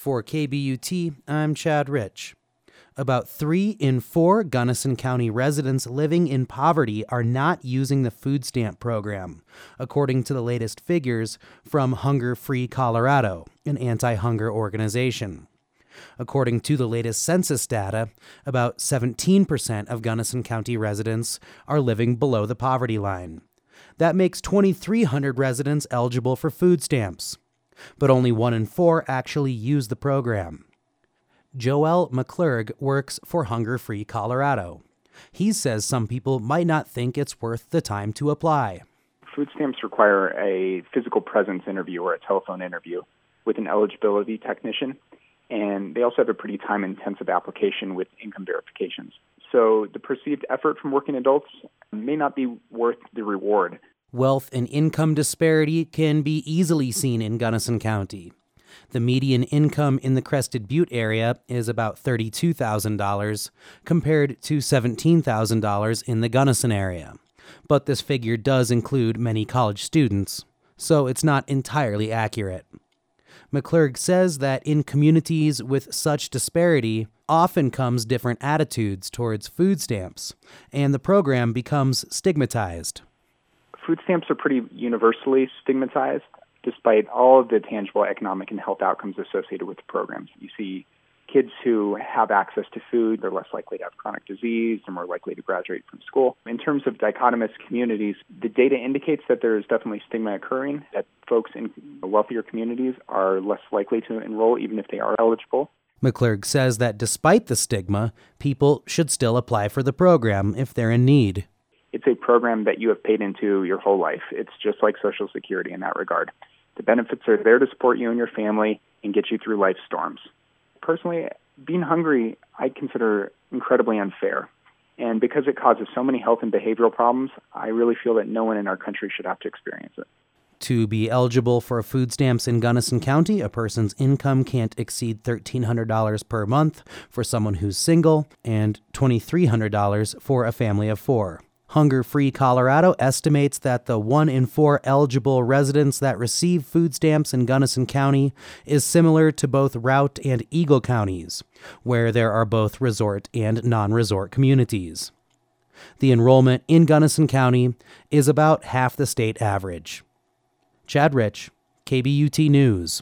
For KBUT, I'm Chad Rich. About three in four Gunnison County residents living in poverty are not using the food stamp program, according to the latest figures from Hunger Free Colorado, an anti hunger organization. According to the latest census data, about 17% of Gunnison County residents are living below the poverty line. That makes 2,300 residents eligible for food stamps, but only one in four actually use the program. Joel McClurg works for Hunger Free Colorado. He says some people might not think it's worth the time to apply. Food stamps require a physical presence interview or a telephone interview with an eligibility technician, and they also have a pretty time intensive application with income verifications. So the perceived effort from working adults may not be worth the reward. Wealth and income disparity can be easily seen in Gunnison County. The median income in the Crested Butte area is about $32,000 compared to $17,000 in the Gunnison area. But this figure does include many college students, so it's not entirely accurate. McClurg says that in communities with such disparity, often comes different attitudes towards food stamps, and the program becomes stigmatized. Food stamps are pretty universally stigmatized despite all of the tangible economic and health outcomes associated with the programs. You see kids who have access to food, they're less likely to have chronic disease, they're more likely to graduate from school. In terms of dichotomous communities, the data indicates that there is definitely stigma occurring, that folks in wealthier communities are less likely to enroll even if they are eligible. McClurg says that despite the stigma, people should still apply for the program if they're in need. It's a program that you have paid into your whole life. It's just like Social Security in that regard. The benefits are there to support you and your family and get you through life storms. Personally, being hungry I consider incredibly unfair. And because it causes so many health and behavioral problems, I really feel that no one in our country should have to experience it. To be eligible for food stamps in Gunnison County, a person's income can't exceed $1,300 per month for someone who's single and $2,300 for a family of four. Hunger Free Colorado estimates that the one in four eligible residents that receive food stamps in Gunnison County is similar to both Routt and Eagle counties, where there are both resort and non resort communities. The enrollment in Gunnison County is about half the state average. Chad Rich, KBUT News.